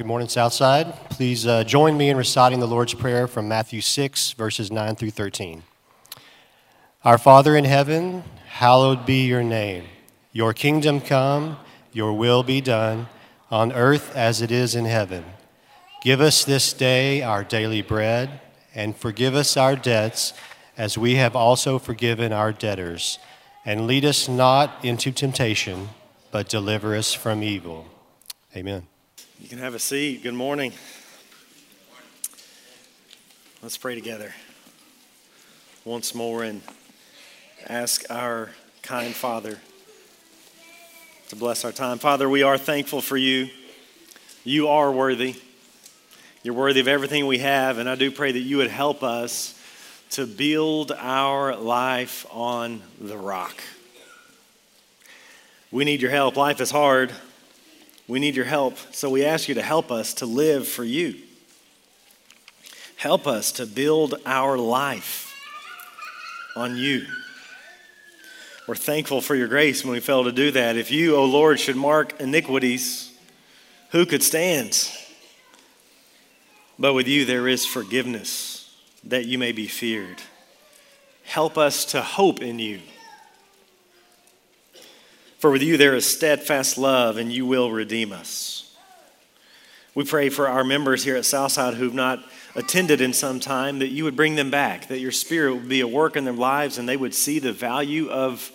Good morning, Southside. Please uh, join me in reciting the Lord's Prayer from Matthew 6, verses 9 through 13. Our Father in heaven, hallowed be your name. Your kingdom come, your will be done, on earth as it is in heaven. Give us this day our daily bread, and forgive us our debts as we have also forgiven our debtors. And lead us not into temptation, but deliver us from evil. Amen. You can have a seat. Good morning. Let's pray together once more and ask our kind Father to bless our time. Father, we are thankful for you. You are worthy. You're worthy of everything we have, and I do pray that you would help us to build our life on the rock. We need your help. Life is hard. We need your help, so we ask you to help us to live for you. Help us to build our life on you. We're thankful for your grace when we fail to do that. If you, O oh Lord, should mark iniquities, who could stand? But with you there is forgiveness, that you may be feared. Help us to hope in you for with you there is steadfast love, and you will redeem us. We pray for our members here at Southside who've not attended in some time that you would bring them back, that your spirit would be at work in their lives, and they would see the value of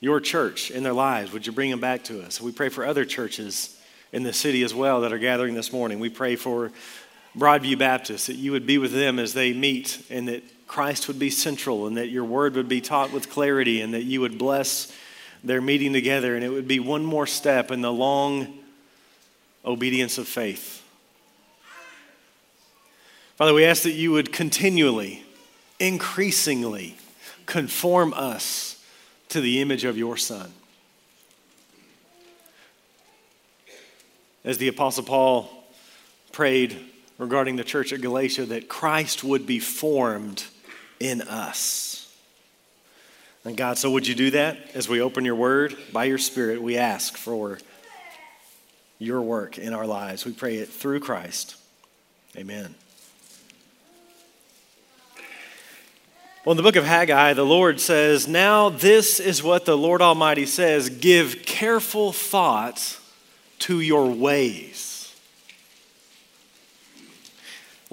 your church in their lives. Would you bring them back to us? We pray for other churches in the city as well that are gathering this morning. We pray for Broadview Baptist, that you would be with them as they meet, and that Christ would be central, and that your word would be taught with clarity, and that you would bless their meeting together, and it would be one more step in the long obedience of faith. Father, we ask that you would continually, increasingly conform us to the image of your Son. As the Apostle Paul prayed regarding the church at Galatia, that Christ would be formed in us. And God, so would you do that as we open your word? By your Spirit, we ask for your work in our lives. We pray it through Christ. Amen. Well, in the book of Haggai, the Lord says, Now this is what the Lord Almighty says give careful thought to your ways.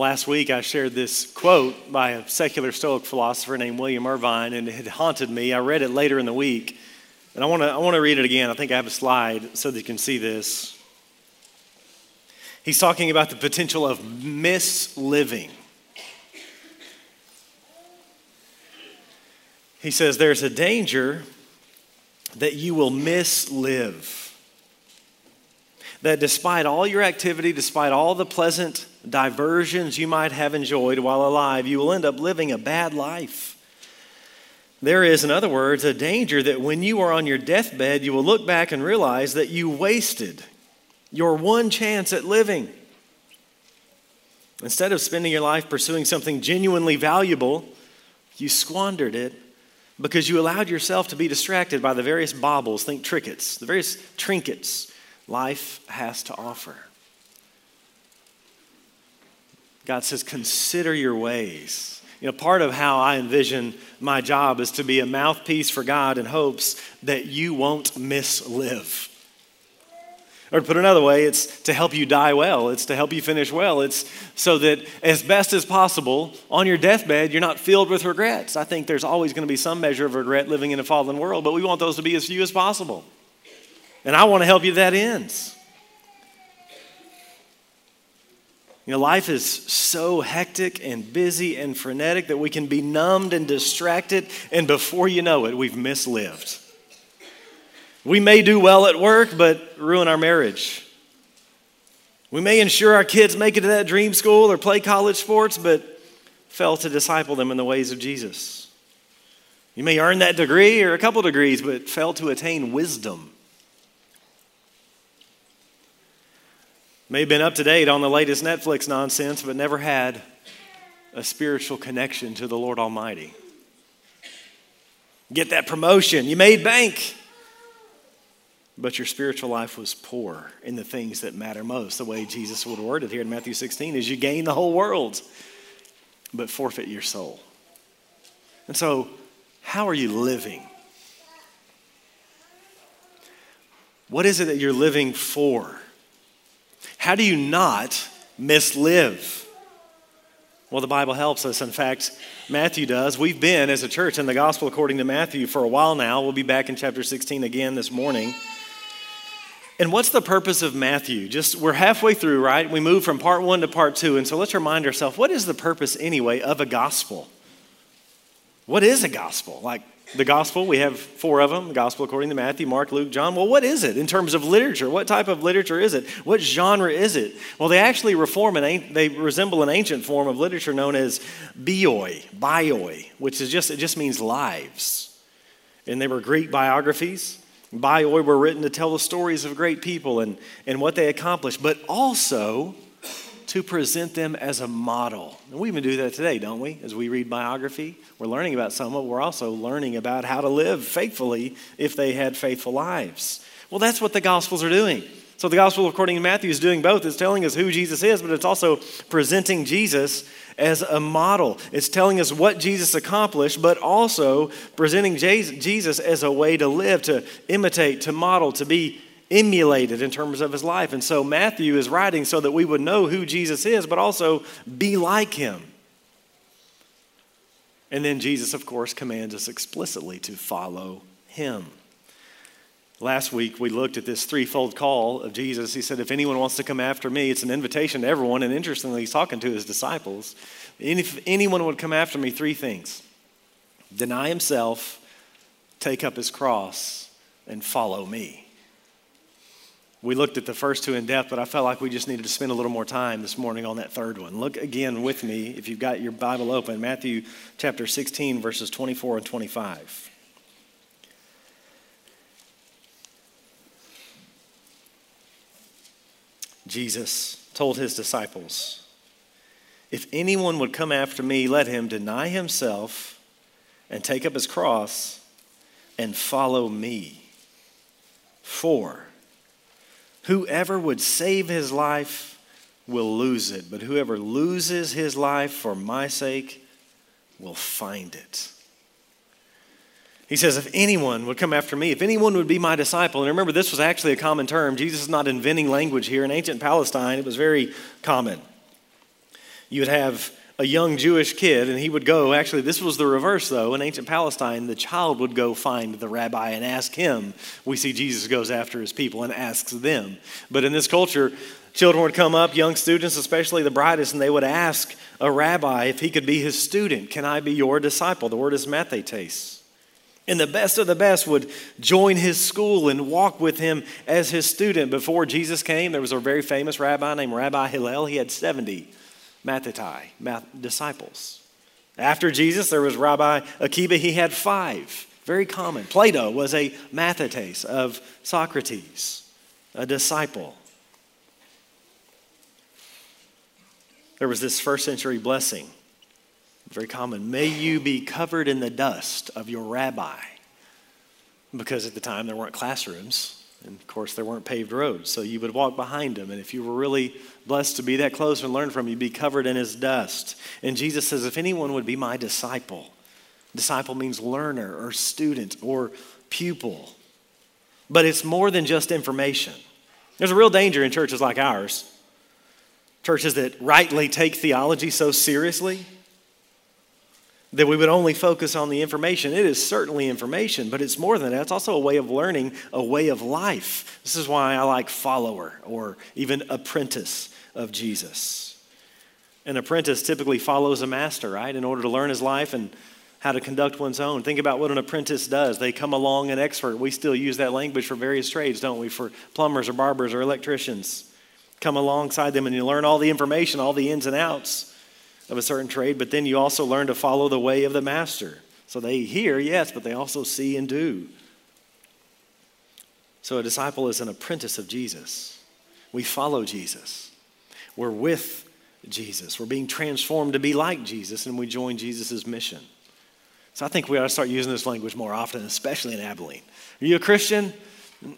Last week, I shared this quote by a secular Stoic philosopher named William Irvine, and it had haunted me. I read it later in the week, and I want to I want to read it again. I think I have a slide so that you can see this. He's talking about the potential of misliving. He says there's a danger that you will mislive. That despite all your activity, despite all the pleasant diversions you might have enjoyed while alive, you will end up living a bad life. There is, in other words, a danger that when you are on your deathbed, you will look back and realize that you wasted your one chance at living. Instead of spending your life pursuing something genuinely valuable, you squandered it because you allowed yourself to be distracted by the various baubles, think trinkets, the various trinkets life has to offer. God says, consider your ways. You know, part of how I envision my job is to be a mouthpiece for God in hopes that you won't mislive. Or to put another way, it's to help you die well. It's to help you finish well. It's so that as best as possible, on your deathbed, you're not filled with regrets. I think there's always going to be some measure of regret living in a fallen world, but we want those to be as few as possible. And I want to help you that ends. You know, life is so hectic and busy and frenetic that we can be numbed and distracted, and before you know it, we've mislived. We may do well at work, but ruin our marriage. We may ensure our kids make it to that dream school or play college sports, but fail to disciple them in the ways of Jesus. You may earn that degree or a couple degrees, but fail to attain wisdom. May have been up to date on the latest Netflix nonsense, but never had a spiritual connection to the Lord Almighty. Get that promotion. You made bank, but your spiritual life was poor in the things that matter most. The way Jesus would word it here in Matthew 16 is you gain the whole world, but forfeit your soul. And so, how are you living? What is it that you're living for? How do you not mislive? Well, the Bible helps us. In fact, Matthew does. We've been, as a church, in the gospel according to Matthew for a while now. We'll be back in chapter 16 again this morning. And what's the purpose of Matthew? Just we're halfway through, right? We move from part one to part two. And so let's remind ourselves what is the purpose, anyway, of a gospel? What is a gospel? Like, the gospel, we have four of them the gospel according to Matthew, Mark, Luke, John. Well, what is it in terms of literature? What type of literature is it? What genre is it? Well, they actually reform an, they resemble an ancient form of literature known as bioi, bioi, which is just, it just means lives. And they were Greek biographies. Bioi were written to tell the stories of great people and, and what they accomplished, but also to present them as a model. And we even do that today, don't we? As we read biography, we're learning about someone, we're also learning about how to live faithfully if they had faithful lives. Well, that's what the Gospels are doing. So, the Gospel according to Matthew is doing both. It's telling us who Jesus is, but it's also presenting Jesus as a model. It's telling us what Jesus accomplished, but also presenting Jesus as a way to live, to imitate, to model, to be emulated in terms of his life. And so Matthew is writing so that we would know who Jesus is, but also be like him. And then Jesus, of course, commands us explicitly to follow him. Last week, we looked at this threefold call of Jesus. He said, If anyone wants to come after me, it's an invitation to everyone. And interestingly, he's talking to his disciples. If anyone would come after me, three things deny himself, take up his cross, and follow me. We looked at the first two in depth, but I felt like we just needed to spend a little more time this morning on that third one. Look again with me, if you've got your Bible open, Matthew chapter 16, verses 24 and 25. Jesus told his disciples, If anyone would come after me, let him deny himself and take up his cross and follow me. For Whoever would save his life will lose it, but whoever loses his life for my sake will find it. He says, If anyone would come after me, if anyone would be my disciple, and remember, this was actually a common term. Jesus is not inventing language here. In ancient Palestine, it was very common. You would have a young Jewish kid, and he would go. Actually, this was the reverse, though. In ancient Palestine, the child would go find the rabbi and ask him. We see Jesus goes after his people and asks them. But in this culture, children would come up, young students, especially the brightest, and they would ask a rabbi if he could be his student. Can I be your disciple? The word is mathetes. And the best of the best would join his school and walk with him as his student. Before Jesus came, there was a very famous rabbi named Rabbi Hillel. He had 70 Mathetai, math, disciples. After Jesus, there was Rabbi Akiba. He had five. Very common. Plato was a mathetes of Socrates, a disciple. There was this first century blessing, very common. May you be covered in the dust of your rabbi. Because at the time there weren't classrooms. And of course, there weren't paved roads, so you would walk behind him. And if you were really blessed to be that close and learn from you'd be covered in his dust. And Jesus says, If anyone would be my disciple, disciple means learner or student or pupil. But it's more than just information. There's a real danger in churches like ours, churches that rightly take theology so seriously that we would only focus on the information. It is certainly information, but it's more than that. It's also a way of learning, a way of life. This is why I like follower or even apprentice of Jesus. An apprentice typically follows a master, right, in order to learn his life and how to conduct one's own. Think about what an apprentice does. They come along an expert. We still use that language for various trades, don't we? For plumbers or barbers or electricians. Come alongside them and you learn all the information, all the ins and outs of a certain trade, but then you also learn to follow the way of the master. So they hear, yes, but they also see and do. So a disciple is an apprentice of Jesus. We follow Jesus. We're with Jesus. We're being transformed to be like Jesus, and we join Jesus' mission. So I think we ought to start using this language more often, especially in Abilene. Are you a Christian?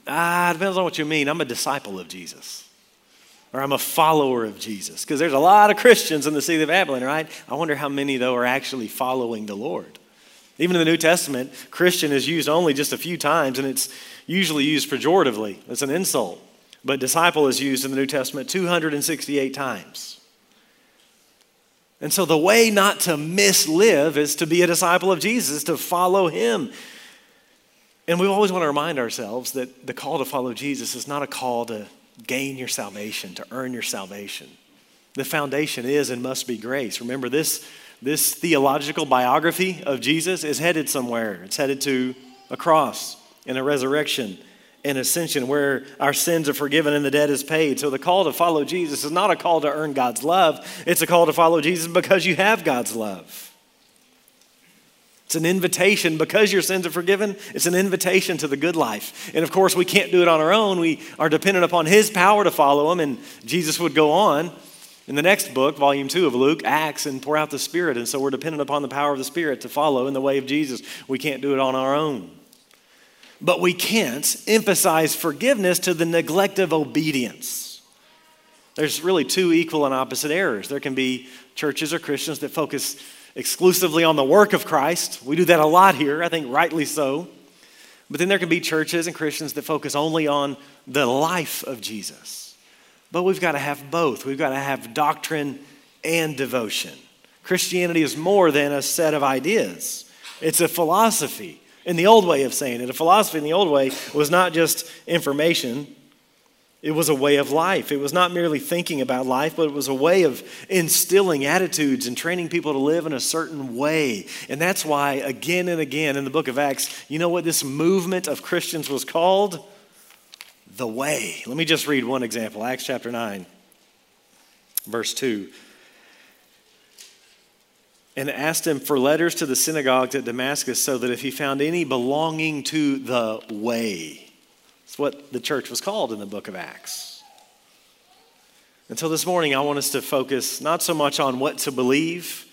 Ah, depends on what you mean. I'm a disciple of Jesus. Or I'm a follower of Jesus. Because there's a lot of Christians in the city of Abilene, right? I wonder how many, though, are actually following the Lord. Even in the New Testament, Christian is used only just a few times, and it's usually used pejoratively. It's an insult. But disciple is used in the New Testament 268 times. And so the way not to mislive is to be a disciple of Jesus, to follow him. And we always want to remind ourselves that the call to follow Jesus is not a call to gain your salvation, to earn your salvation. The foundation is and must be grace. Remember, this, this theological biography of Jesus is headed somewhere. It's headed to a cross and a resurrection and ascension where our sins are forgiven and the debt is paid. So the call to follow Jesus is not a call to earn God's love, it's a call to follow Jesus because you have God's love. It's an invitation because your sins are forgiven. It's an invitation to the good life. And of course, we can't do it on our own. We are dependent upon His power to follow Him. And Jesus would go on in the next book, volume two of Luke, Acts, and pour out the Spirit. And so we're dependent upon the power of the Spirit to follow in the way of Jesus. We can't do it on our own. But we can't emphasize forgiveness to the neglect of obedience. There's really two equal and opposite errors. There can be churches or Christians that focus exclusively on the work of Christ. We do that a lot here, I think rightly so. But then there can be churches and Christians that focus only on the life of Jesus. But we've got to have both. We've got to have doctrine and devotion. Christianity is more than a set of ideas, it's a philosophy. In the old way of saying it, a philosophy in the old way was not just information, it was a way of life. It was not merely thinking about life, but it was a way of instilling attitudes and training people to live in a certain way. And that's why, again and again in the book of Acts, you know what this movement of Christians was called? The way. Let me just read one example Acts chapter 9, verse 2. And asked him for letters to the synagogues at Damascus so that if he found any belonging to the way, it's what the church was called in the book of Acts. Until this morning, I want us to focus not so much on what to believe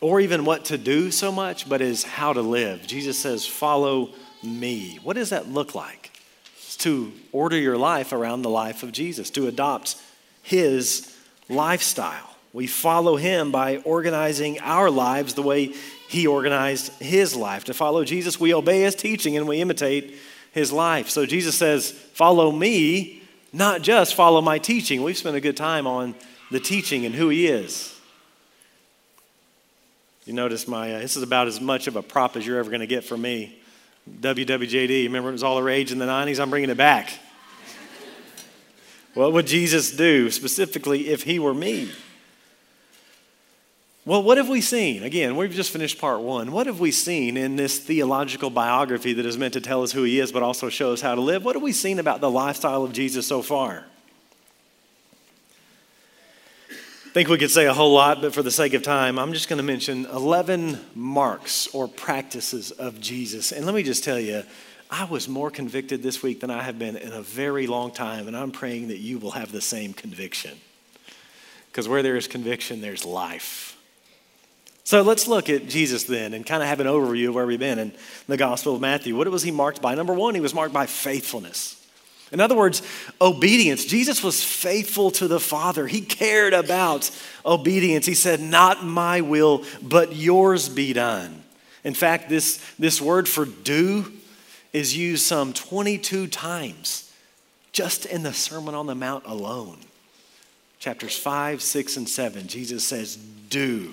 or even what to do so much, but is how to live. Jesus says, Follow me. What does that look like? It's to order your life around the life of Jesus, to adopt his lifestyle. We follow him by organizing our lives the way he organized his life. To follow Jesus, we obey his teaching and we imitate his life. So Jesus says, Follow me, not just follow my teaching. We've spent a good time on the teaching and who he is. You notice my, uh, this is about as much of a prop as you're ever going to get from me. WWJD, remember it was all the rage in the 90s? I'm bringing it back. what would Jesus do specifically if he were me? Well, what have we seen? Again, we've just finished part one. What have we seen in this theological biography that is meant to tell us who he is, but also show us how to live? What have we seen about the lifestyle of Jesus so far? I think we could say a whole lot, but for the sake of time, I'm just going to mention 11 marks or practices of Jesus. And let me just tell you, I was more convicted this week than I have been in a very long time, and I'm praying that you will have the same conviction. Because where there is conviction, there's life. So let's look at Jesus then and kind of have an overview of where we've been in the Gospel of Matthew. What was he marked by? Number one, he was marked by faithfulness. In other words, obedience. Jesus was faithful to the Father. He cared about obedience. He said, Not my will, but yours be done. In fact, this, this word for do is used some 22 times just in the Sermon on the Mount alone. Chapters 5, 6, and 7, Jesus says, Do.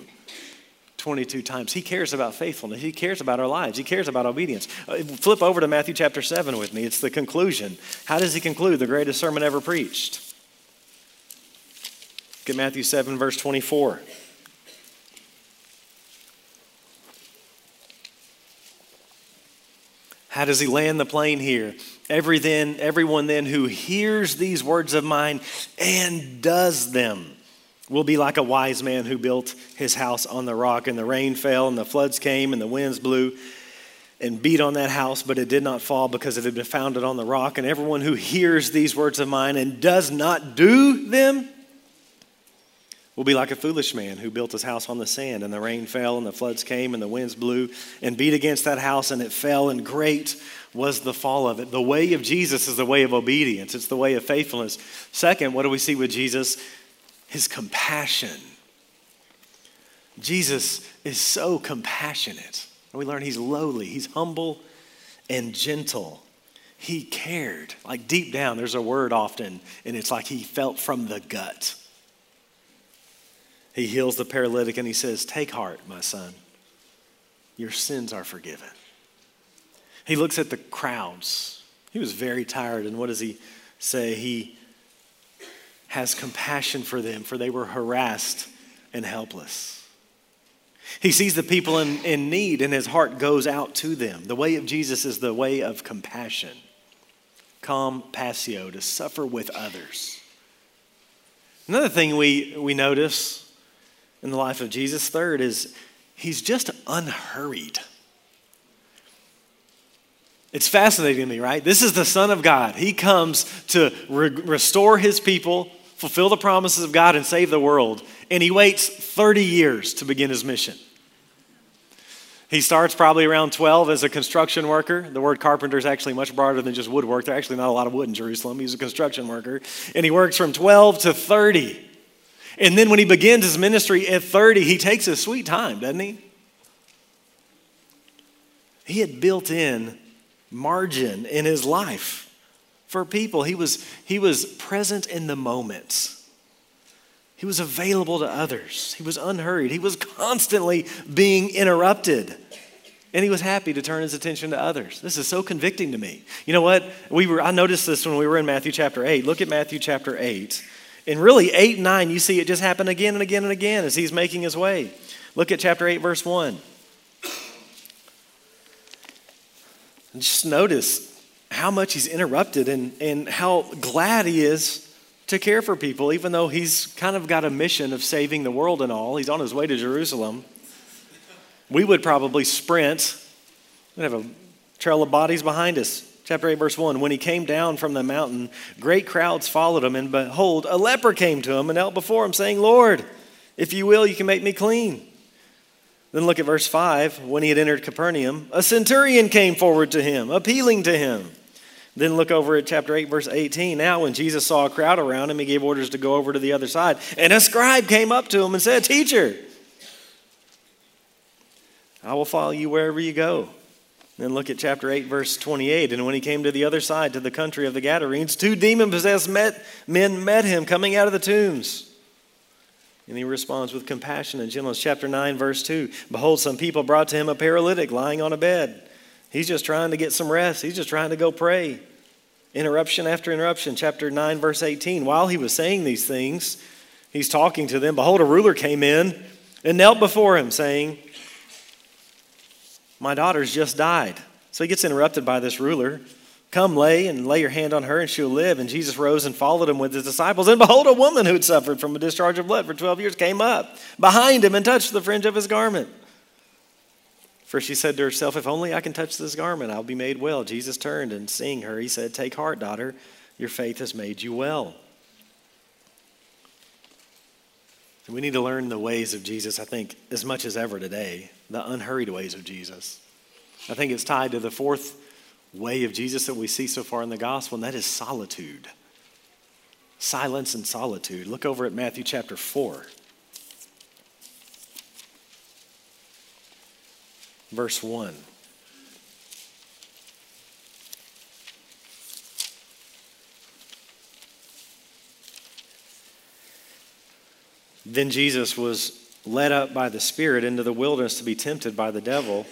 22 times. He cares about faithfulness. He cares about our lives. He cares about obedience. Uh, flip over to Matthew chapter 7 with me. It's the conclusion. How does he conclude the greatest sermon ever preached? Look at Matthew 7, verse 24. How does he land the plane here? Every then, everyone then who hears these words of mine and does them We'll be like a wise man who built his house on the rock, and the rain fell, and the floods came, and the winds blew and beat on that house, but it did not fall because it had been founded on the rock. And everyone who hears these words of mine and does not do them will be like a foolish man who built his house on the sand, and the rain fell, and the floods came, and the winds blew and beat against that house, and it fell, and great was the fall of it. The way of Jesus is the way of obedience, it's the way of faithfulness. Second, what do we see with Jesus? His compassion. Jesus is so compassionate. We learn he's lowly, he's humble and gentle. He cared. Like deep down, there's a word often, and it's like he felt from the gut. He heals the paralytic and he says, Take heart, my son. Your sins are forgiven. He looks at the crowds. He was very tired, and what does he say? He has compassion for them, for they were harassed and helpless. He sees the people in, in need, and his heart goes out to them. The way of Jesus is the way of compassion, compassio, to suffer with others. Another thing we, we notice in the life of Jesus, third, is he's just unhurried. It's fascinating to me, right? This is the Son of God. He comes to re- restore his people, fulfill the promises of God, and save the world. And he waits 30 years to begin his mission. He starts probably around 12 as a construction worker. The word carpenter is actually much broader than just woodwork. There's actually not a lot of wood in Jerusalem. He's a construction worker. And he works from 12 to 30. And then when he begins his ministry at 30, he takes his sweet time, doesn't he? He had built in margin in his life for people. He was, he was present in the moment. He was available to others. He was unhurried. He was constantly being interrupted. And he was happy to turn his attention to others. This is so convicting to me. You know what? We were, I noticed this when we were in Matthew chapter 8. Look at Matthew chapter 8. And really, 8 and 9, you see it just happen again and again and again as he's making his way. Look at chapter 8, verse 1. And just notice how much he's interrupted and, and how glad he is to care for people, even though he's kind of got a mission of saving the world and all. He's on his way to Jerusalem. We would probably sprint. We'd have a trail of bodies behind us. Chapter 8, verse 1 When he came down from the mountain, great crowds followed him, and behold, a leper came to him and knelt before him, saying, Lord, if you will, you can make me clean. Then look at verse 5. When he had entered Capernaum, a centurion came forward to him, appealing to him. Then look over at chapter 8, verse 18. Now, when Jesus saw a crowd around him, he gave orders to go over to the other side. And a scribe came up to him and said, Teacher, I will follow you wherever you go. Then look at chapter 8, verse 28. And when he came to the other side, to the country of the Gadarenes, two demon possessed men met him coming out of the tombs. And he responds with compassion and gentleness. Chapter 9, verse 2 Behold, some people brought to him a paralytic lying on a bed. He's just trying to get some rest, he's just trying to go pray. Interruption after interruption. Chapter 9, verse 18. While he was saying these things, he's talking to them. Behold, a ruler came in and knelt before him, saying, My daughter's just died. So he gets interrupted by this ruler. Come lay and lay your hand on her, and she'll live. And Jesus rose and followed him with his disciples. And behold, a woman who had suffered from a discharge of blood for 12 years came up behind him and touched the fringe of his garment. For she said to herself, If only I can touch this garment, I'll be made well. Jesus turned and seeing her, he said, Take heart, daughter, your faith has made you well. we need to learn the ways of Jesus, I think, as much as ever today, the unhurried ways of Jesus. I think it's tied to the fourth way of Jesus that we see so far in the gospel, and that is solitude. Silence and solitude. Look over at Matthew chapter 4. Verse 1. Then Jesus was led up by the Spirit into the wilderness to be tempted by the devil.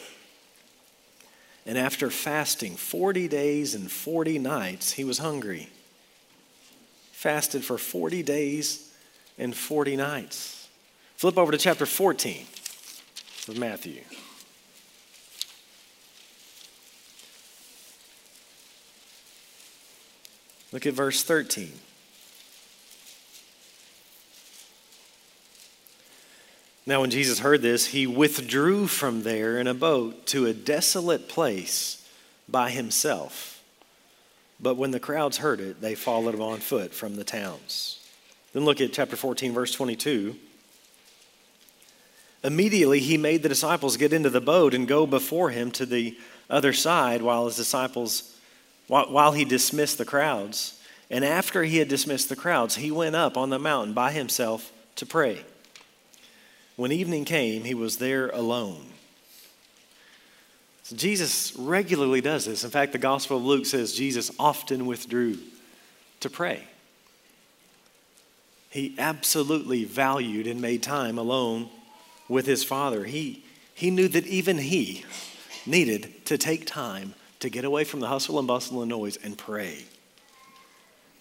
And after fasting 40 days and 40 nights, he was hungry. Fasted for 40 days and 40 nights. Flip over to chapter 14 of Matthew. Look at verse 13. Now, when Jesus heard this, he withdrew from there in a boat to a desolate place by himself. But when the crowds heard it, they followed him on foot from the towns. Then look at chapter 14, verse 22. Immediately he made the disciples get into the boat and go before him to the other side while his disciples, while he dismissed the crowds. And after he had dismissed the crowds, he went up on the mountain by himself to pray. When evening came, he was there alone. So Jesus regularly does this. In fact, the Gospel of Luke says Jesus often withdrew to pray. He absolutely valued and made time alone with his Father. He, he knew that even he needed to take time to get away from the hustle and bustle and noise and pray.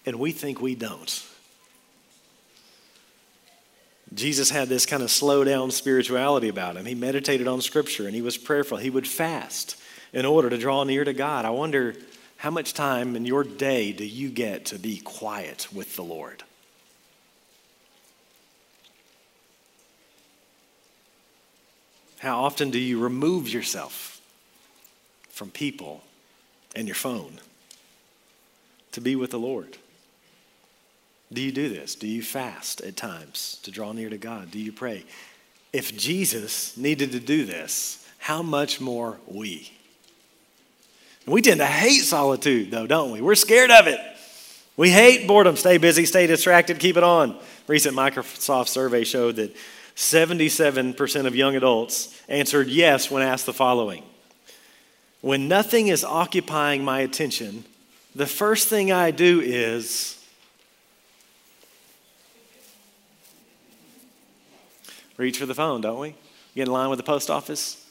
And we think we don't. Jesus had this kind of slow down spirituality about him. He meditated on Scripture and he was prayerful. He would fast in order to draw near to God. I wonder how much time in your day do you get to be quiet with the Lord? How often do you remove yourself from people and your phone to be with the Lord? Do you do this? Do you fast at times to draw near to God? Do you pray? If Jesus needed to do this, how much more we? We tend to hate solitude, though, don't we? We're scared of it. We hate boredom. Stay busy, stay distracted, keep it on. Recent Microsoft survey showed that 77% of young adults answered yes when asked the following When nothing is occupying my attention, the first thing I do is reach for the phone, don't we? Get in line with the post office.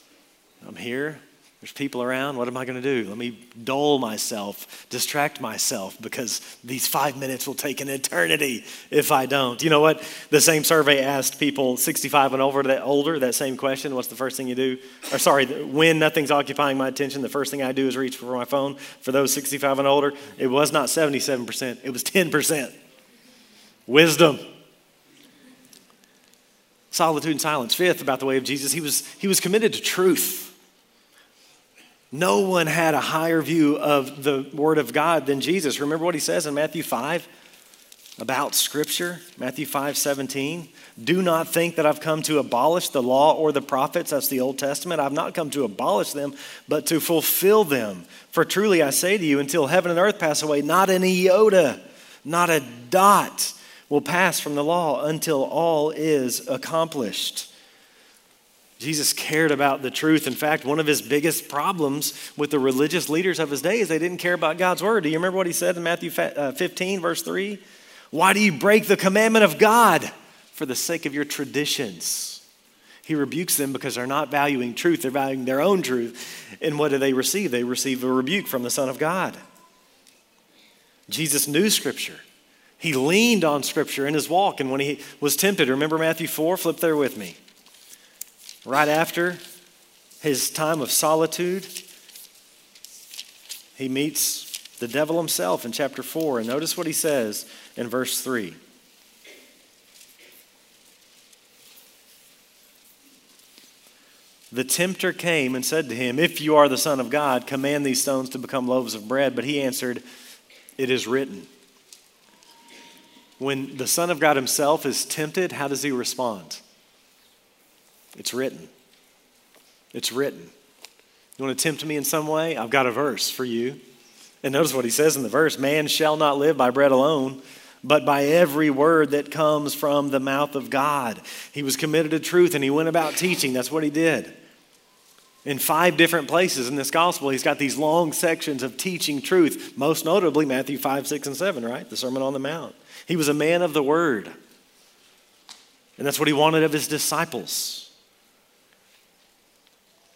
I'm here. There's people around. What am I going to do? Let me dull myself, distract myself, because these five minutes will take an eternity if I don't. You know what? The same survey asked people 65 and over that older that same question. What's the first thing you do? Or sorry, when nothing's occupying my attention, the first thing I do is reach for my phone. For those 65 and older, it was not 77%. It was 10%. Wisdom. Solitude and silence. Fifth, about the way of Jesus, he was, he was committed to truth. No one had a higher view of the Word of God than Jesus. Remember what he says in Matthew 5 about Scripture? Matthew 5 17. Do not think that I've come to abolish the law or the prophets. That's the Old Testament. I've not come to abolish them, but to fulfill them. For truly I say to you, until heaven and earth pass away, not an iota, not a dot will pass from the law until all is accomplished. Jesus cared about the truth. In fact, one of his biggest problems with the religious leaders of his day is they didn't care about God's word. Do you remember what he said in Matthew uh, 15, verse 3? Why do you break the commandment of God for the sake of your traditions? He rebukes them because they're not valuing truth, they're valuing their own truth. And what do they receive? They receive a rebuke from the Son of God. Jesus knew Scripture. He leaned on Scripture in his walk. And when he was tempted, remember Matthew 4? Flip there with me. Right after his time of solitude, he meets the devil himself in chapter 4. And notice what he says in verse 3. The tempter came and said to him, If you are the Son of God, command these stones to become loaves of bread. But he answered, It is written. When the Son of God himself is tempted, how does he respond? It's written. It's written. You want to tempt me in some way? I've got a verse for you. And notice what he says in the verse Man shall not live by bread alone, but by every word that comes from the mouth of God. He was committed to truth and he went about teaching. That's what he did. In five different places in this gospel, he's got these long sections of teaching truth, most notably Matthew 5, 6, and 7, right? The Sermon on the Mount. He was a man of the word. And that's what he wanted of his disciples.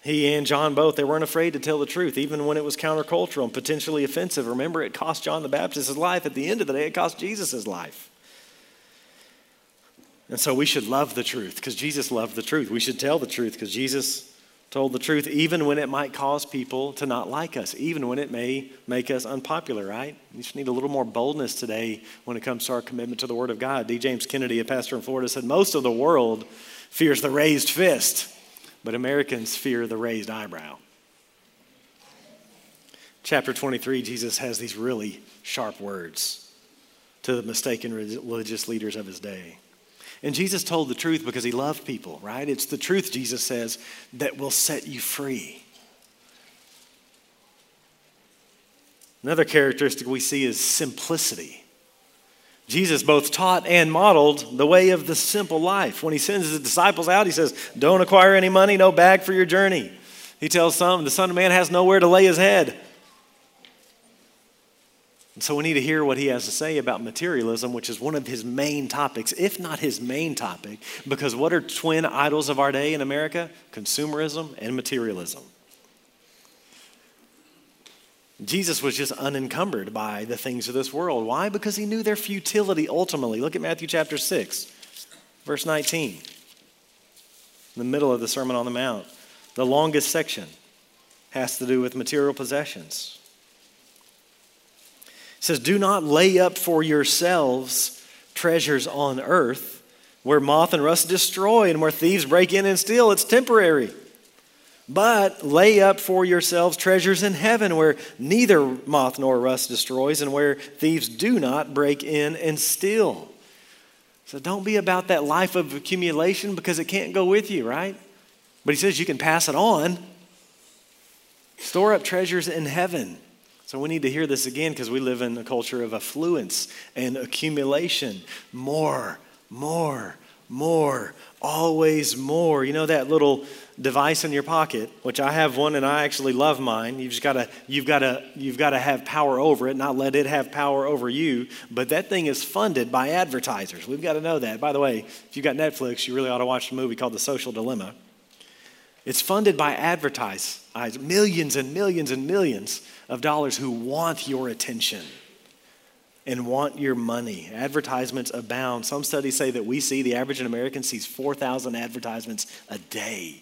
He and John both, they weren't afraid to tell the truth, even when it was countercultural and potentially offensive. Remember, it cost John the Baptist his life. At the end of the day, it cost Jesus his life. And so we should love the truth because Jesus loved the truth. We should tell the truth because Jesus told the truth, even when it might cause people to not like us, even when it may make us unpopular, right? We just need a little more boldness today when it comes to our commitment to the Word of God. D. James Kennedy, a pastor in Florida, said most of the world fears the raised fist, but Americans fear the raised eyebrow. Chapter 23, Jesus has these really sharp words to the mistaken religious leaders of his day. And Jesus told the truth because he loved people, right? It's the truth, Jesus says, that will set you free. Another characteristic we see is simplicity. Jesus both taught and modeled the way of the simple life. When he sends his disciples out, he says, Don't acquire any money, no bag for your journey. He tells some, The Son of Man has nowhere to lay his head. And so we need to hear what he has to say about materialism, which is one of his main topics, if not his main topic, because what are twin idols of our day in America? Consumerism and materialism. Jesus was just unencumbered by the things of this world. Why? Because he knew their futility ultimately. Look at Matthew chapter 6, verse 19, in the middle of the Sermon on the Mount. The longest section has to do with material possessions. It says, Do not lay up for yourselves treasures on earth where moth and rust destroy and where thieves break in and steal. It's temporary. But lay up for yourselves treasures in heaven where neither moth nor rust destroys and where thieves do not break in and steal. So don't be about that life of accumulation because it can't go with you, right? But he says you can pass it on. Store up treasures in heaven. So we need to hear this again because we live in a culture of affluence and accumulation. More, more, more, always more. You know that little device in your pocket, which I have one and I actually love mine. You've just got to you've got to you've got to have power over it, not let it have power over you. But that thing is funded by advertisers. We've got to know that. By the way, if you've got Netflix, you really ought to watch a movie called The Social Dilemma. It's funded by advertisers, millions and millions and millions of dollars who want your attention and want your money. Advertisements abound. Some studies say that we see, the average American sees 4,000 advertisements a day.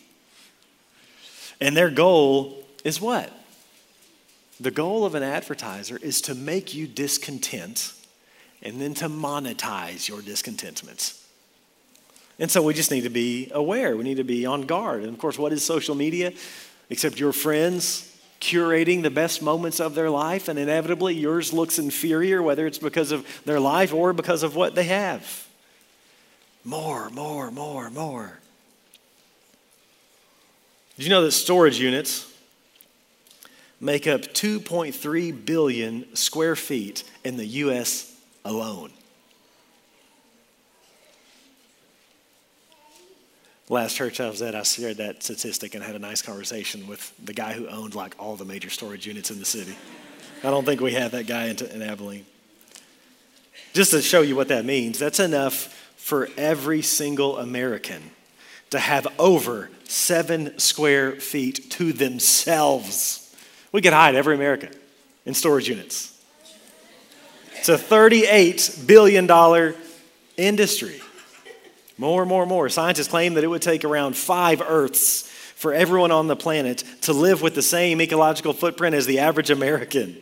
And their goal is what? The goal of an advertiser is to make you discontent and then to monetize your discontentments. And so we just need to be aware. We need to be on guard. And of course, what is social media? Except your friends curating the best moments of their life, and inevitably yours looks inferior, whether it's because of their life or because of what they have. More, more, more, more. Did you know that storage units make up 2.3 billion square feet in the U.S. alone? Last church I was at, I shared that statistic and had a nice conversation with the guy who owned like all the major storage units in the city. I don't think we have that guy in, in Abilene. Just to show you what that means, that's enough for every single American to have over seven square feet to themselves. We could hide every American in storage units. It's a $38 billion industry. More, more, more. Scientists claim that it would take around five Earths for everyone on the planet to live with the same ecological footprint as the average American.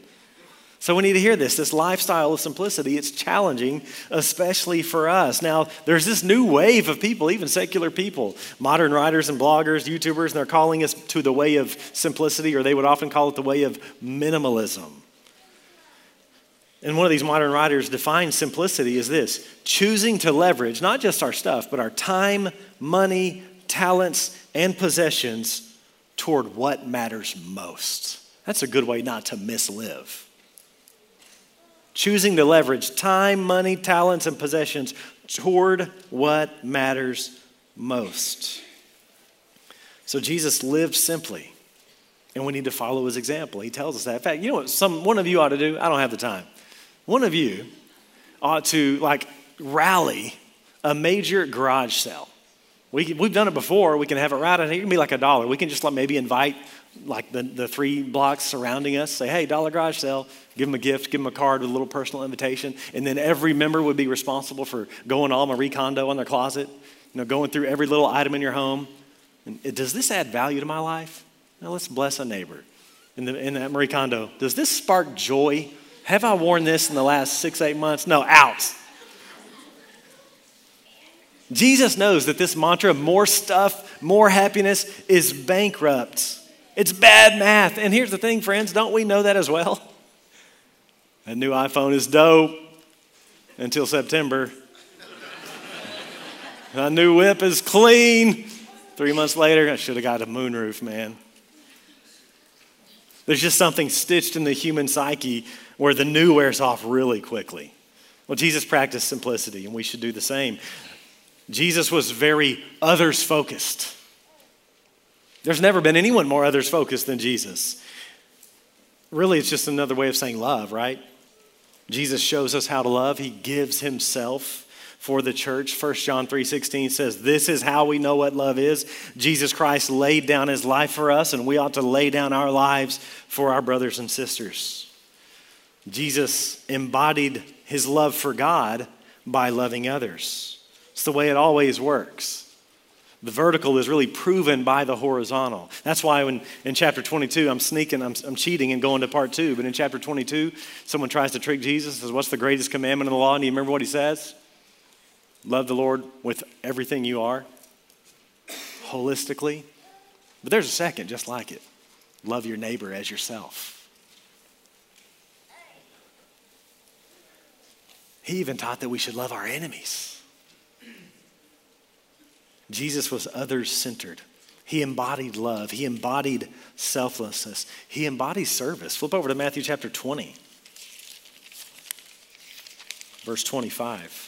So we need to hear this. This lifestyle of simplicity, it's challenging, especially for us. Now, there's this new wave of people, even secular people, modern writers and bloggers, YouTubers, and they're calling us to the way of simplicity, or they would often call it the way of minimalism. And one of these modern writers defines simplicity as this choosing to leverage not just our stuff, but our time, money, talents, and possessions toward what matters most. That's a good way not to mislive. Choosing to leverage time, money, talents, and possessions toward what matters most. So Jesus lived simply, and we need to follow his example. He tells us that. In fact, you know what some, one of you ought to do? I don't have the time. One of you ought to like rally a major garage sale. We, we've done it before. We can have it right in here. It can be like a dollar. We can just like maybe invite like the, the three blocks surrounding us, say, hey, dollar garage sale, give them a gift, give them a card with a little personal invitation. And then every member would be responsible for going all Marie Kondo on their closet, you know, going through every little item in your home. And eh, does this add value to my life? Now let's bless a neighbor. In, the, in that Marie Kondo, does this spark joy have I worn this in the last six, eight months? No, out. Jesus knows that this mantra, more stuff, more happiness, is bankrupt. It's bad math. And here's the thing, friends, don't we know that as well? A new iPhone is dope until September. A new whip is clean. Three months later, I should have got a moonroof, man. There's just something stitched in the human psyche where the new wears off really quickly. Well, Jesus practiced simplicity, and we should do the same. Jesus was very others focused. There's never been anyone more others focused than Jesus. Really, it's just another way of saying love, right? Jesus shows us how to love. He gives himself for the church. 1 John 3:16 says, "This is how we know what love is. Jesus Christ laid down his life for us, and we ought to lay down our lives for our brothers and sisters." Jesus embodied his love for God by loving others. It's the way it always works. The vertical is really proven by the horizontal. That's why when, in chapter 22, I'm sneaking, I'm, I'm cheating and going to part two. But in chapter 22, someone tries to trick Jesus, says, What's the greatest commandment in the law? And you remember what he says? Love the Lord with everything you are, holistically. But there's a second just like it love your neighbor as yourself. He even taught that we should love our enemies. Jesus was others centered. He embodied love. He embodied selflessness. He embodied service. Flip over to Matthew chapter 20, verse 25.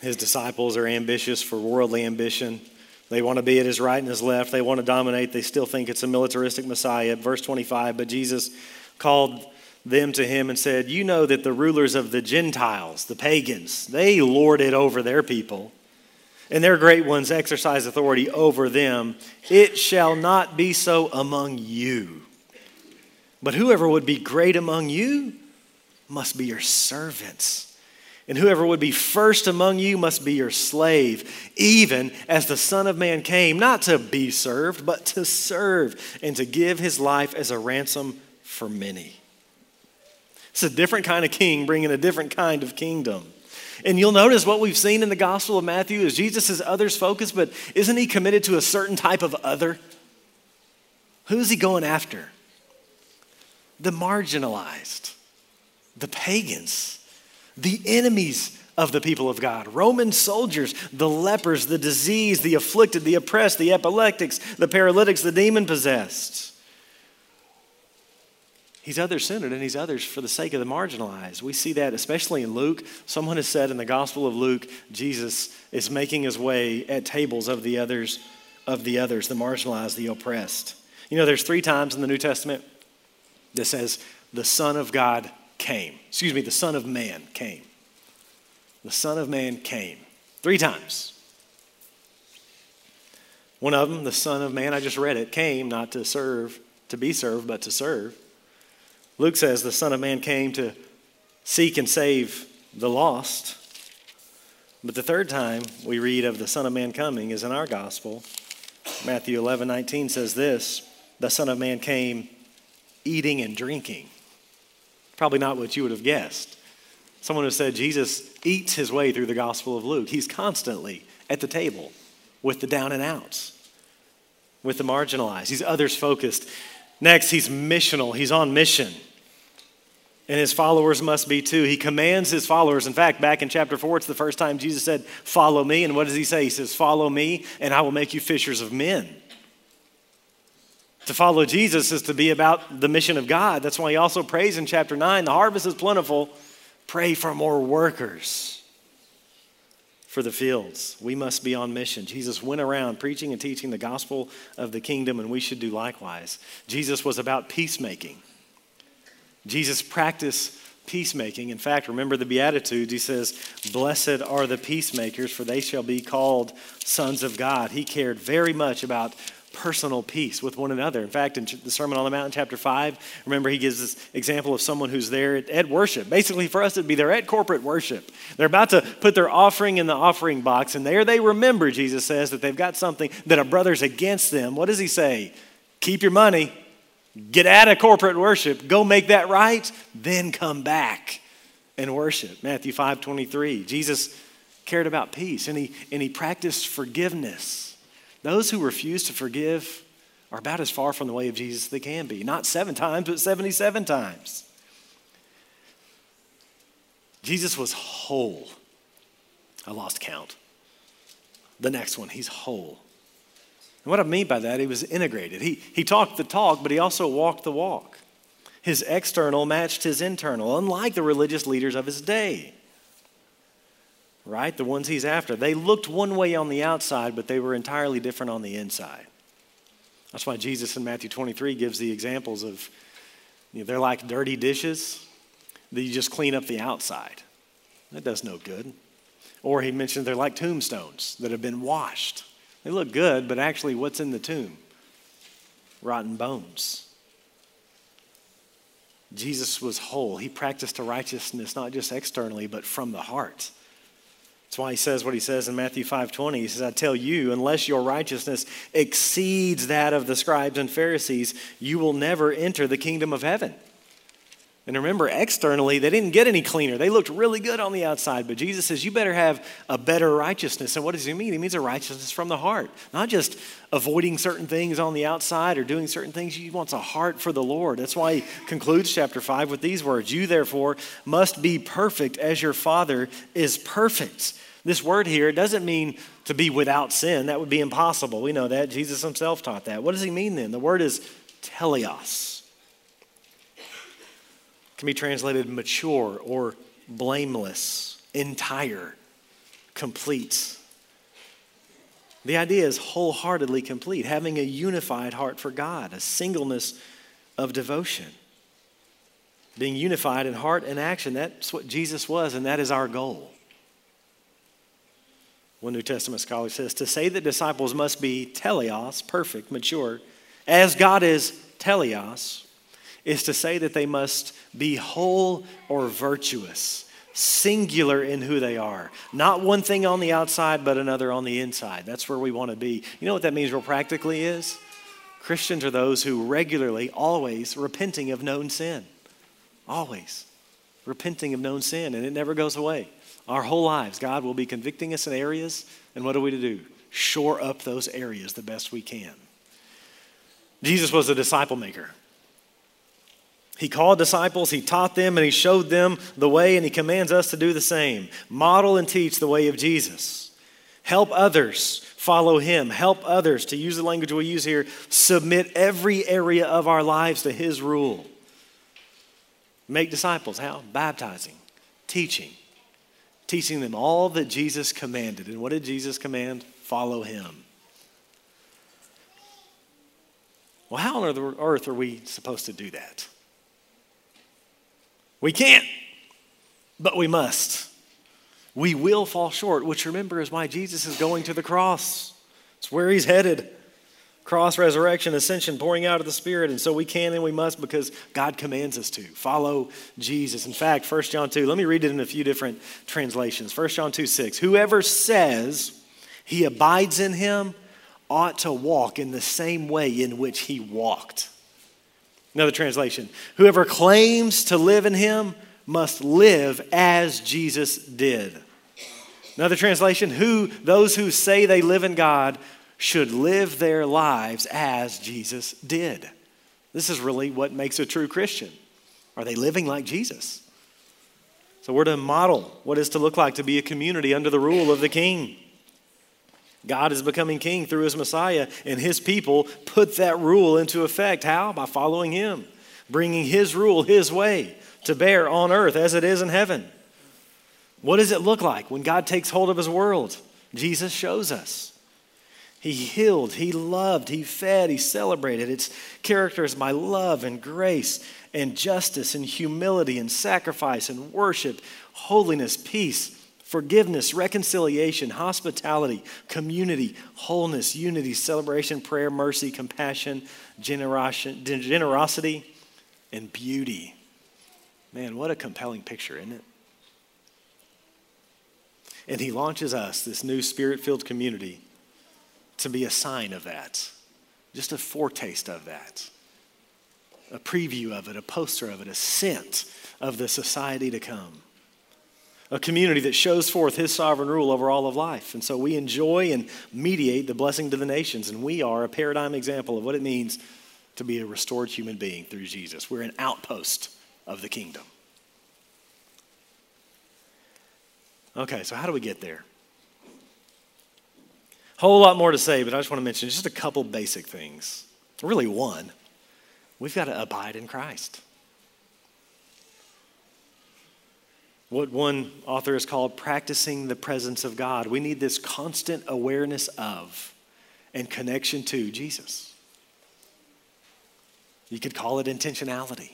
His disciples are ambitious for worldly ambition. They want to be at his right and his left. They want to dominate. They still think it's a militaristic Messiah. Verse 25, but Jesus called them to him and said, You know that the rulers of the Gentiles, the pagans, they lord it over their people, and their great ones exercise authority over them. It shall not be so among you. But whoever would be great among you must be your servants. And whoever would be first among you must be your slave, even as the Son of Man came, not to be served, but to serve and to give his life as a ransom for many. It's a different kind of king bringing a different kind of kingdom. And you'll notice what we've seen in the Gospel of Matthew is Jesus is others focused, but isn't he committed to a certain type of other? Who's he going after? The marginalized, the pagans the enemies of the people of God Roman soldiers, the lepers, the diseased, the afflicted, the oppressed, the epileptics, the paralytics, the demon possessed. He's other centered and he's others for the sake of the marginalized. We see that especially in Luke. Someone has said in the Gospel of Luke, Jesus is making his way at tables of the others, of the others, the marginalized, the oppressed. You know, there's three times in the New Testament that says the Son of God came. Excuse me, the Son of Man came. The Son of Man came. Three times. One of them, the Son of Man, I just read it, came not to serve, to be served, but to serve. Luke says the Son of Man came to seek and save the lost. But the third time we read of the Son of Man coming is in our gospel. Matthew 11, 19 says this The Son of Man came eating and drinking. Probably not what you would have guessed. Someone has said Jesus eats his way through the Gospel of Luke. He's constantly at the table with the down and outs, with the marginalized. He's others focused. Next, he's missional, he's on mission. And his followers must be too. He commands his followers. In fact, back in chapter 4, it's the first time Jesus said, Follow me. And what does he say? He says, Follow me, and I will make you fishers of men. To follow Jesus is to be about the mission of God. That's why he also prays in chapter 9 the harvest is plentiful. Pray for more workers for the fields. We must be on mission. Jesus went around preaching and teaching the gospel of the kingdom, and we should do likewise. Jesus was about peacemaking. Jesus practiced peacemaking. In fact, remember the Beatitudes. He says, Blessed are the peacemakers, for they shall be called sons of God. He cared very much about personal peace with one another. In fact, in the Sermon on the Mount, chapter 5, remember he gives this example of someone who's there at, at, worship. Basically, for us, it'd be they're at corporate worship. They're about to put their offering in the offering box, and there they remember, Jesus says, that they've got something that a brother's against them. What does he say? Keep your money, get out of corporate worship, go make that right, then come back and worship. Matthew 5 23. Jesus cared about peace, and he, and he practiced forgiveness. Those who refuse to forgive are about as far from the way of Jesus as they can be. Not seven times, but 77 times. Jesus was whole. I lost count. The next one, he's whole. And what I mean by that, he was integrated. He, he talked the talk, but he also walked the walk. His external matched his internal, unlike the religious leaders of his day. Right? The ones he's after. They looked one way on the outside, but they were entirely different on the inside. That's why Jesus in Matthew 23 gives the examples of you know, they're like dirty dishes that you just clean up the outside. That does no good. Or he mentioned they're like tombstones that have been washed. They look good, but actually, what's in the tomb? Rotten bones. Jesus was whole. He practiced a righteousness not just externally, but from the heart. That's why he says what he says in Matthew 5:20. He says, "I tell you, unless your righteousness exceeds that of the scribes and Pharisees, you will never enter the kingdom of heaven." And remember, externally, they didn't get any cleaner. They looked really good on the outside. But Jesus says, you better have a better righteousness. And what does he mean? He means a righteousness from the heart, not just avoiding certain things on the outside or doing certain things. He wants a heart for the Lord. That's why he concludes chapter 5 with these words You, therefore, must be perfect as your Father is perfect. This word here doesn't mean to be without sin. That would be impossible. We know that. Jesus himself taught that. What does he mean then? The word is teleos can be translated mature or blameless, entire, complete. The idea is wholeheartedly complete, having a unified heart for God, a singleness of devotion. Being unified in heart and action, that's what Jesus was, and that is our goal. One New Testament scholar says to say that disciples must be teleos, perfect, mature, as God is teleos, is to say that they must be whole or virtuous, singular in who they are. Not one thing on the outside, but another on the inside. That's where we want to be. You know what that means real practically is? Christians are those who regularly, always repenting of known sin. Always repenting of known sin, and it never goes away. Our whole lives, God will be convicting us in areas, and what are we to do? Shore up those areas the best we can. Jesus was a disciple maker. He called disciples, he taught them, and he showed them the way, and he commands us to do the same. Model and teach the way of Jesus. Help others follow him. Help others, to use the language we use here, submit every area of our lives to his rule. Make disciples. How? Baptizing, teaching, teaching them all that Jesus commanded. And what did Jesus command? Follow him. Well, how on earth are we supposed to do that? We can't, but we must. We will fall short, which remember is why Jesus is going to the cross. It's where he's headed. Cross, resurrection, ascension, pouring out of the Spirit. And so we can and we must because God commands us to follow Jesus. In fact, 1 John 2, let me read it in a few different translations. 1 John 2 6. Whoever says he abides in him ought to walk in the same way in which he walked. Another translation Whoever claims to live in him must live as Jesus did. Another translation Who those who say they live in God should live their lives as Jesus did. This is really what makes a true Christian. Are they living like Jesus? So we're to model what is to look like to be a community under the rule of the king. God is becoming king through his Messiah, and his people put that rule into effect. How? By following him, bringing his rule, his way to bear on earth as it is in heaven. What does it look like when God takes hold of his world? Jesus shows us. He healed, he loved, he fed, he celebrated. Its characters by love and grace and justice and humility and sacrifice and worship, holiness, peace, forgiveness, reconciliation, hospitality, community, wholeness, unity, celebration, prayer, mercy, compassion, generosity, and beauty. Man, what a compelling picture, isn't it? And he launches us, this new spirit filled community, to be a sign of that, just a foretaste of that, a preview of it, a poster of it, a scent of the society to come a community that shows forth his sovereign rule over all of life. And so we enjoy and mediate the blessing to the nations, and we are a paradigm example of what it means to be a restored human being through Jesus. We're an outpost of the kingdom. Okay, so how do we get there? Whole lot more to say, but I just want to mention just a couple basic things. Really, one. We've got to abide in Christ. What one author has called practicing the presence of God. We need this constant awareness of and connection to Jesus. You could call it intentionality.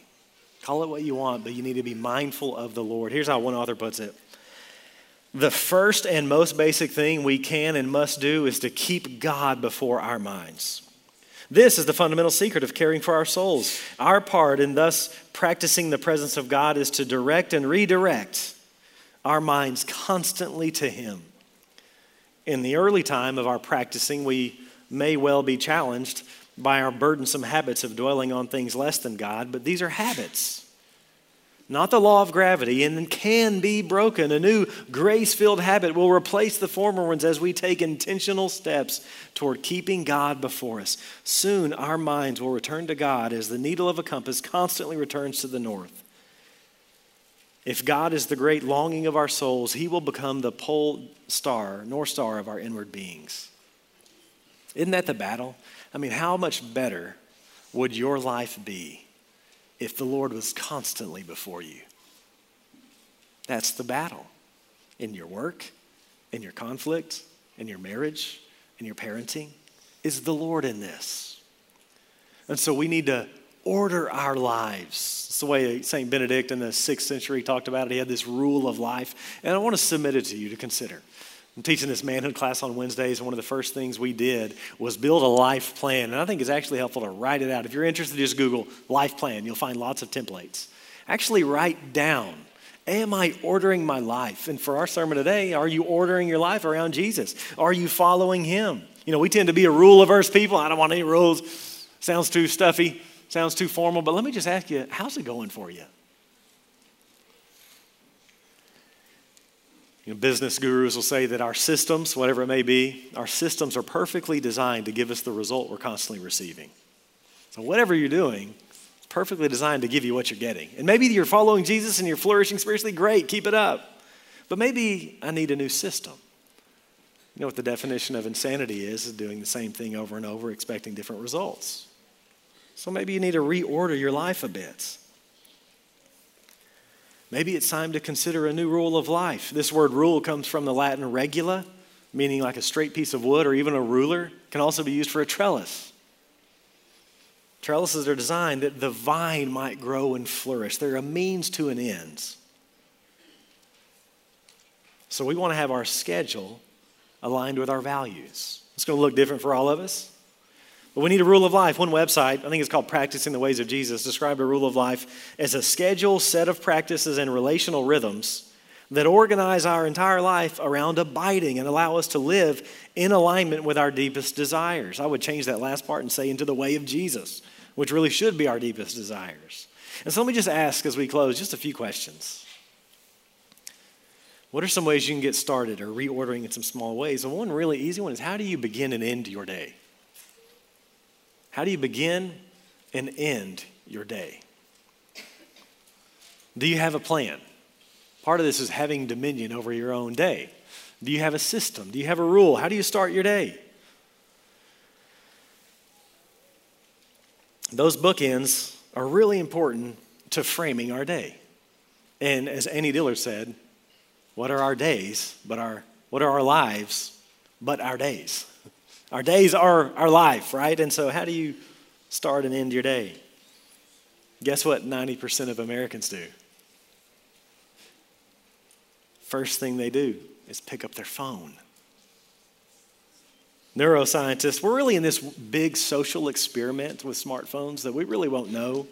Call it what you want, but you need to be mindful of the Lord. Here's how one author puts it The first and most basic thing we can and must do is to keep God before our minds. This is the fundamental secret of caring for our souls. Our part in thus practicing the presence of God is to direct and redirect our minds constantly to Him. In the early time of our practicing, we may well be challenged by our burdensome habits of dwelling on things less than God, but these are habits not the law of gravity, and can be broken. A new grace filled habit will replace the former ones as we take intentional steps toward keeping God before us. Soon our minds will return to God as the needle of a compass constantly returns to the north. If God is the great longing of our souls, He will become the pole star, north star of our inward beings. Isn't that the battle? I mean, how much better would your life be? If the Lord was constantly before you. That's the battle in your work, in your conflict, in your marriage, in your parenting. Is the Lord in this? And so we need to order our lives. It's the way St. Benedict in the sixth century talked about it. He had this rule of life. And I want to submit it to you to consider. I'm teaching this manhood class on Wednesdays, and one of the first things we did was build a life plan. And I think it's actually helpful to write it out. If you're interested, just Google life plan. You'll find lots of templates. Actually, write down Am I ordering my life? And for our sermon today, are you ordering your life around Jesus? Are you following him? You know, we tend to be a rule averse people. I don't want any rules. Sounds too stuffy, sounds too formal. But let me just ask you, how's it going for you? You know, business gurus will say that our systems, whatever it may be, our systems are perfectly designed to give us the result we're constantly receiving. So, whatever you're doing, it's perfectly designed to give you what you're getting. And maybe you're following Jesus and you're flourishing spiritually, great, keep it up. But maybe I need a new system. You know what the definition of insanity is? Is doing the same thing over and over, expecting different results. So maybe you need to reorder your life a bit. Maybe it's time to consider a new rule of life. This word rule comes from the Latin regula, meaning like a straight piece of wood or even a ruler. It can also be used for a trellis. Trellises are designed that the vine might grow and flourish. They're a means to an end. So we want to have our schedule aligned with our values. It's going to look different for all of us. But we need a rule of life. One website, I think it's called Practicing the Ways of Jesus, described a rule of life as a schedule, set of practices, and relational rhythms that organize our entire life around abiding and allow us to live in alignment with our deepest desires. I would change that last part and say into the way of Jesus, which really should be our deepest desires. And so let me just ask as we close just a few questions. What are some ways you can get started or reordering in some small ways? And one really easy one is how do you begin and end your day? How do you begin and end your day? Do you have a plan? Part of this is having dominion over your own day. Do you have a system? Do you have a rule? How do you start your day? Those bookends are really important to framing our day. And as Annie Dillard said, what are our days, but our what are our lives, but our days? Our days are our life, right? And so, how do you start and end your day? Guess what 90% of Americans do? First thing they do is pick up their phone. Neuroscientists, we're really in this big social experiment with smartphones that we really won't know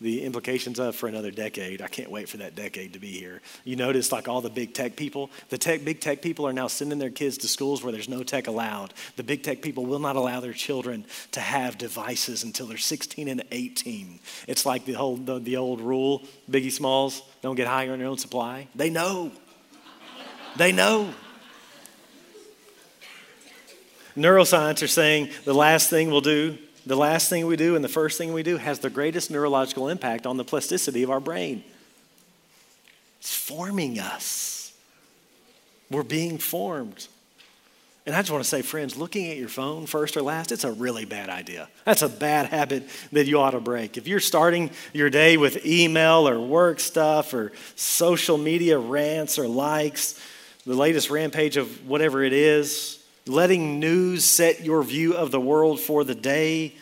the implications of for another decade. I can't wait for that decade to be here. You notice, like all the big tech people, the tech, big tech people are now sending their kids to schools where there's no tech allowed. The big tech people will not allow their children to have devices until they're 16 and 18. It's like the whole the, the old rule, Biggie Smalls, don't get high on your own supply. They know. They know. Neuroscience are saying the last thing we'll do, the last thing we do, and the first thing we do has the greatest neurological impact on the plasticity of our brain. It's forming us. We're being formed. And I just want to say, friends, looking at your phone first or last, it's a really bad idea. That's a bad habit that you ought to break. If you're starting your day with email or work stuff or social media rants or likes, the latest rampage of whatever it is, letting news set your view of the world for the day,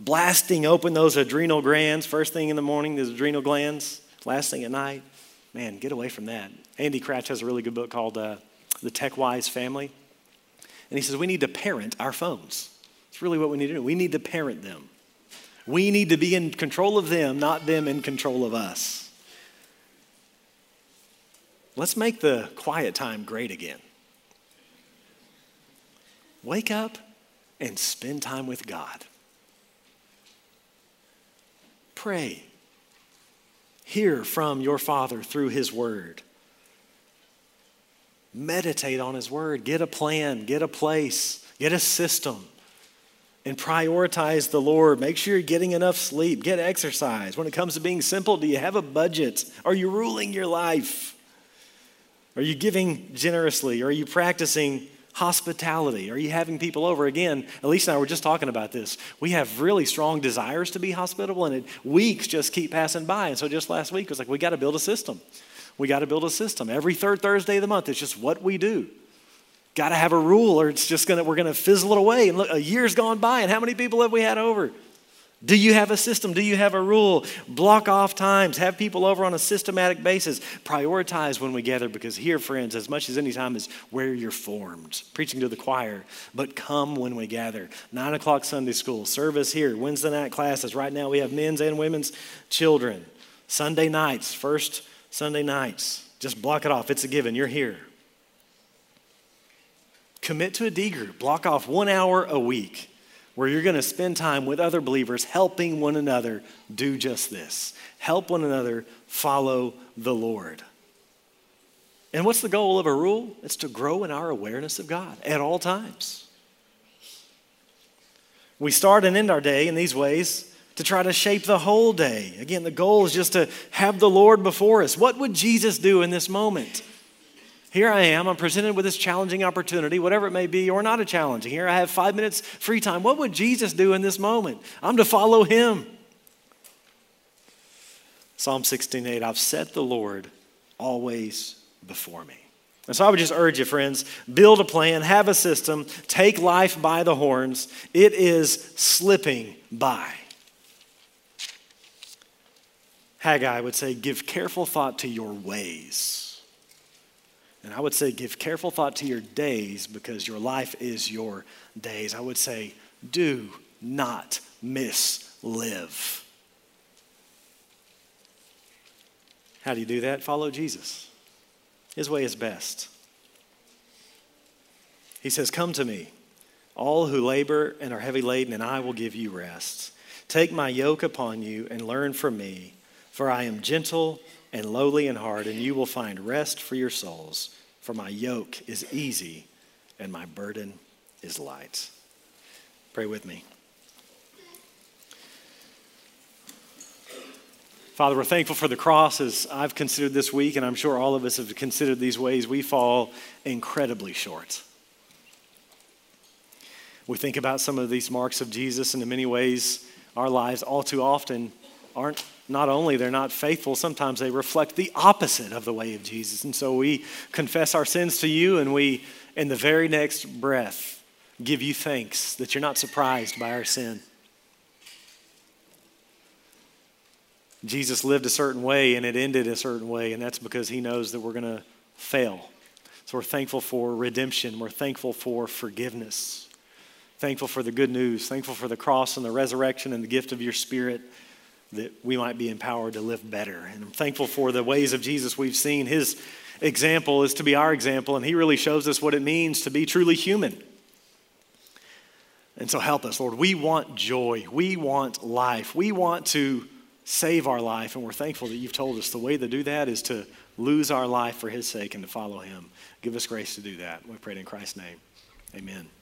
blasting open those adrenal glands, first thing in the morning, those adrenal glands, last thing at night, man, get away from that. Andy Crouch has a really good book called uh, The Tech Wise Family. And he says we need to parent our phones. It's really what we need to do. We need to parent them. We need to be in control of them, not them in control of us. Let's make the quiet time great again. Wake up and spend time with God. Pray. Hear from your Father through His Word. Meditate on His Word. Get a plan, get a place, get a system, and prioritize the Lord. Make sure you're getting enough sleep, get exercise. When it comes to being simple, do you have a budget? Are you ruling your life? Are you giving generously? Are you practicing hospitality? Are you having people over? Again, Elise and I were just talking about this. We have really strong desires to be hospitable, and it, weeks just keep passing by. And so just last week, it was like, we got to build a system. We got to build a system. Every third Thursday of the month, it's just what we do. Got to have a rule, or it's just gonna we're gonna fizzle it away. And look, a year's gone by, and how many people have we had over? Do you have a system? Do you have a rule? Block off times. Have people over on a systematic basis. Prioritize when we gather because here, friends, as much as any time is where you're formed. Preaching to the choir, but come when we gather. Nine o'clock Sunday school, service here, Wednesday night classes. Right now we have men's and women's children. Sunday nights, first Sunday nights. Just block it off. It's a given. You're here. Commit to a D group. Block off one hour a week where you're going to spend time with other believers helping one another do just this. Help one another follow the Lord. And what's the goal of a rule? It's to grow in our awareness of God at all times. We start and end our day in these ways to try to shape the whole day. Again, the goal is just to have the Lord before us. What would Jesus do in this moment? Here I am, I'm presented with this challenging opportunity, whatever it may be, or not a challenge. Here I have five minutes free time. What would Jesus do in this moment? I'm to follow him. Psalm 16:8, I've set the Lord always before me. And so I would just urge you, friends, build a plan, have a system, take life by the horns. It is slipping by. Haggai would say, give careful thought to your ways. And I would say, give careful thought to your days because your life is your days. I would say, do not mislive. How do you do that? Follow Jesus. His way is best. He says, Come to me, all who labor and are heavy laden, and I will give you rest. Take my yoke upon you and learn from me, for I am gentle and lowly in heart, and you will find rest for your souls. For my yoke is easy and my burden is light. Pray with me. Father, we're thankful for the cross as I've considered this week, and I'm sure all of us have considered these ways we fall incredibly short. We think about some of these marks of Jesus, and in many ways, our lives all too often aren't not only they're not faithful, sometimes they reflect the opposite of the way of Jesus. And so we confess our sins to you, and we, in the very next breath, give you thanks that you're not surprised by our sin. Jesus lived a certain way and it ended a certain way, and that's because he knows that we're going to fail. So we're thankful for redemption, we're thankful for forgiveness, thankful for the good news, thankful for the cross and the resurrection and the gift of your spirit that we might be empowered to live better. And I'm thankful for the ways of Jesus we've seen. His example is to be our example, and he really shows us what it means to be truly human. And so help us, Lord. We want joy. We want life. We want to save our life, and we're thankful that you've told us the way to do that is to lose our life for his sake and to follow him. Give us grace to do that. We pray it in Christ's name. Amen.